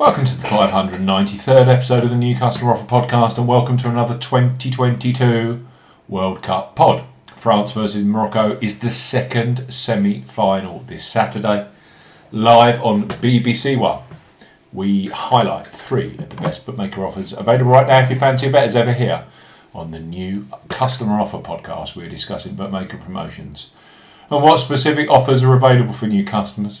Welcome to the 593rd episode of the New Customer Offer Podcast, and welcome to another 2022 World Cup pod. France versus Morocco is the second semi final this Saturday, live on BBC One. We highlight three of the best bookmaker offers available right now if you fancy a bet as ever here on the new Customer Offer Podcast. We're discussing bookmaker promotions and what specific offers are available for new customers.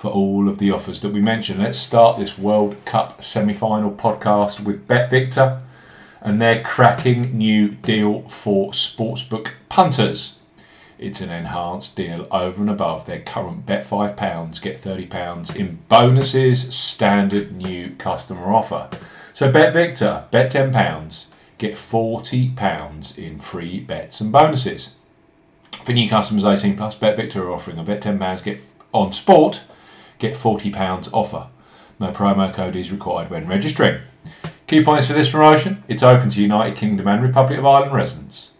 for all of the offers that we mentioned. Let's start this World Cup semi final podcast with BetVictor and their cracking new deal for sportsbook punters. It's an enhanced deal over and above their current bet £5, get £30 in bonuses, standard new customer offer. So BetVictor, bet £10, get £40 in free bets and bonuses. For new customers 18 plus, BetVictor are offering a bet £10, get on sport get £40 offer. No promo code is required when registering. Key points for this promotion it's open to United Kingdom and Republic of Ireland residents.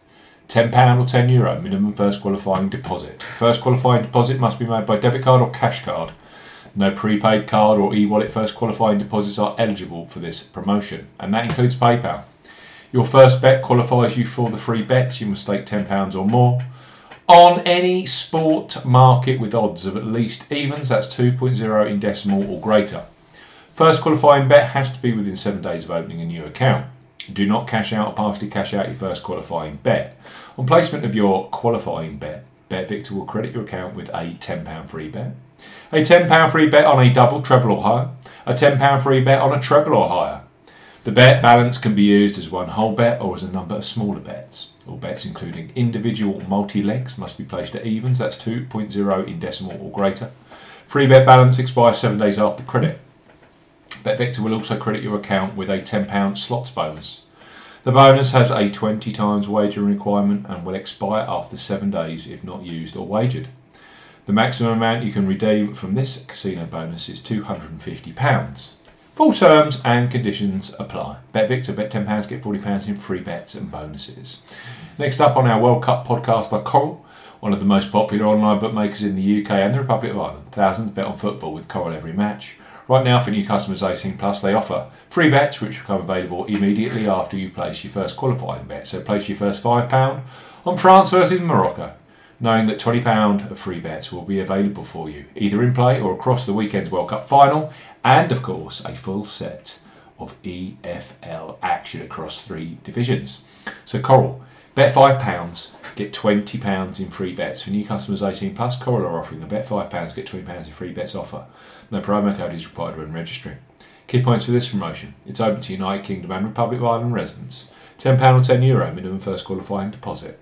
£10 or €10 Euro minimum first qualifying deposit. First qualifying deposit must be made by debit card or cash card. No prepaid card or e wallet first qualifying deposits are eligible for this promotion, and that includes PayPal. Your first bet qualifies you for the free bets. You must stake £10 or more on any sport market with odds of at least evens, that's 2.0 in decimal or greater. First qualifying bet has to be within seven days of opening a new account. Do not cash out or partially cash out your first qualifying bet. On placement of your qualifying bet, BetVictor will credit your account with a £10 free bet, a £10 free bet on a double, treble, or higher, a £10 free bet on a treble or higher. The bet balance can be used as one whole bet or as a number of smaller bets. All bets, including individual multi legs, must be placed at evens, that's 2.0 in decimal or greater. Free bet balance expires seven days after credit. BetVictor will also credit your account with a £10 slots bonus. The bonus has a 20 times wagering requirement and will expire after seven days if not used or wagered. The maximum amount you can redeem from this casino bonus is £250. Full terms and conditions apply. BetVictor, bet £10, get £40 in free bets and bonuses. Next up on our World Cup podcast are Coral, one of the most popular online bookmakers in the UK and the Republic of Ireland. Thousands bet on football with Coral every match. Right now, for new customers 18 plus, they offer free bets which become available immediately after you place your first qualifying bet. So place your first £5 on France versus Morocco knowing that £20 of free bets will be available for you, either in play or across the weekend's World Cup final, and of course, a full set of EFL action across three divisions. So, Coral, bet £5, get £20 in free bets. For new customers 18 plus, Coral are offering a bet £5, get £20 in free bets offer. No promo code is required when registering. Key points for this promotion it's open to United Kingdom and Republic of Ireland residents. £10 or €10 Euro minimum first qualifying deposit.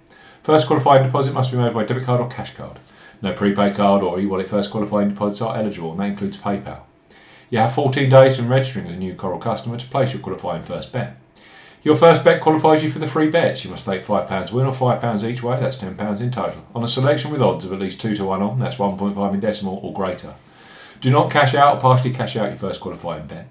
First qualifying deposit must be made by debit card or cash card. No prepaid card or e-wallet first qualifying deposits are eligible, and that includes PayPal. You have 14 days from registering as a new Coral customer to place your qualifying first bet. Your first bet qualifies you for the free bets. You must stake £5 win or £5 each way, that's £10 in total, on a selection with odds of at least 2 to 1 on, that's 1.5 in decimal or greater. Do not cash out or partially cash out your first qualifying bet.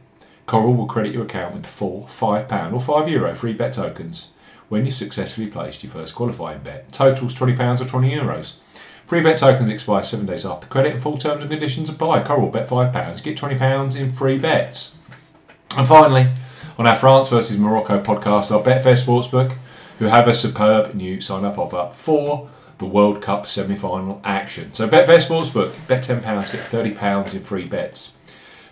Coral will credit your account with four £5 or €5 Euro free bet tokens when you've successfully placed your first qualifying bet. Totals £20 or €20. Euros. Free bet tokens expire seven days after credit and full terms and conditions apply. Coral bet £5, get £20 in free bets. And finally, on our France versus Morocco podcast, our Betfair Sportsbook, who have a superb new sign up offer for the World Cup semi final action. So, Betfair Sportsbook, bet £10, get £30 in free bets.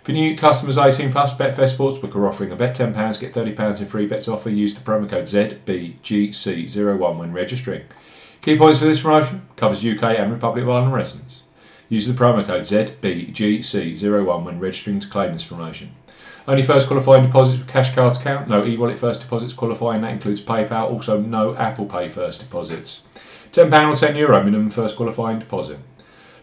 For new customers 18 plus, Betfair Sportsbook are offering a bet £10, get £30 in free bets offer. Use the promo code ZBGC01 when registering. Key points for this promotion covers UK and Republic of Ireland residents. Use the promo code ZBGC01 when registering to claim this promotion. Only first qualifying deposits with cash cards count. No e-wallet first deposits qualifying. That includes PayPal. Also, no Apple Pay first deposits. £10 or €10 Euro minimum first qualifying deposit.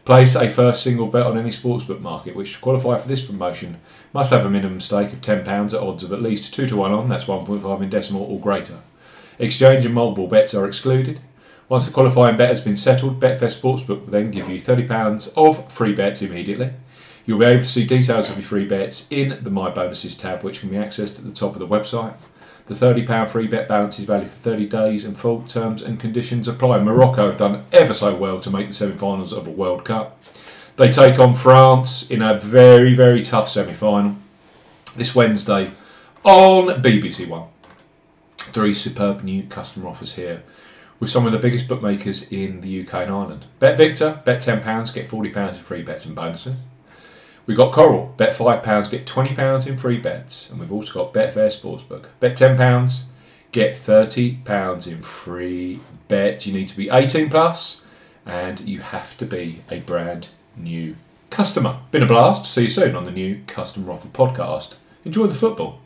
Place a first single bet on any sportsbook market, which to qualify for this promotion must have a minimum stake of £10 at odds of at least 2 to 1 on, that's 1.5 in decimal or greater. Exchange and multiple bets are excluded. Once the qualifying bet has been settled, Betfair Sportsbook will then give you £30 of free bets immediately. You'll be able to see details of your free bets in the My Bonuses tab, which can be accessed at the top of the website. The £30 free bet balance is valid for 30 days and full terms and conditions apply. Morocco have done ever so well to make the semi finals of a World Cup. They take on France in a very, very tough semi final this Wednesday on BBC One. Three superb new customer offers here with some of the biggest bookmakers in the UK and Ireland. Bet Victor, bet £10, get £40 in free bets and bonuses. We've got Coral, bet £5, get £20 in free bets. And we've also got Betfair Sportsbook. Bet £10, get £30 in free bet. You need to be 18 plus and you have to be a brand new customer. Been a blast. See you soon on the new Customer Offer podcast. Enjoy the football.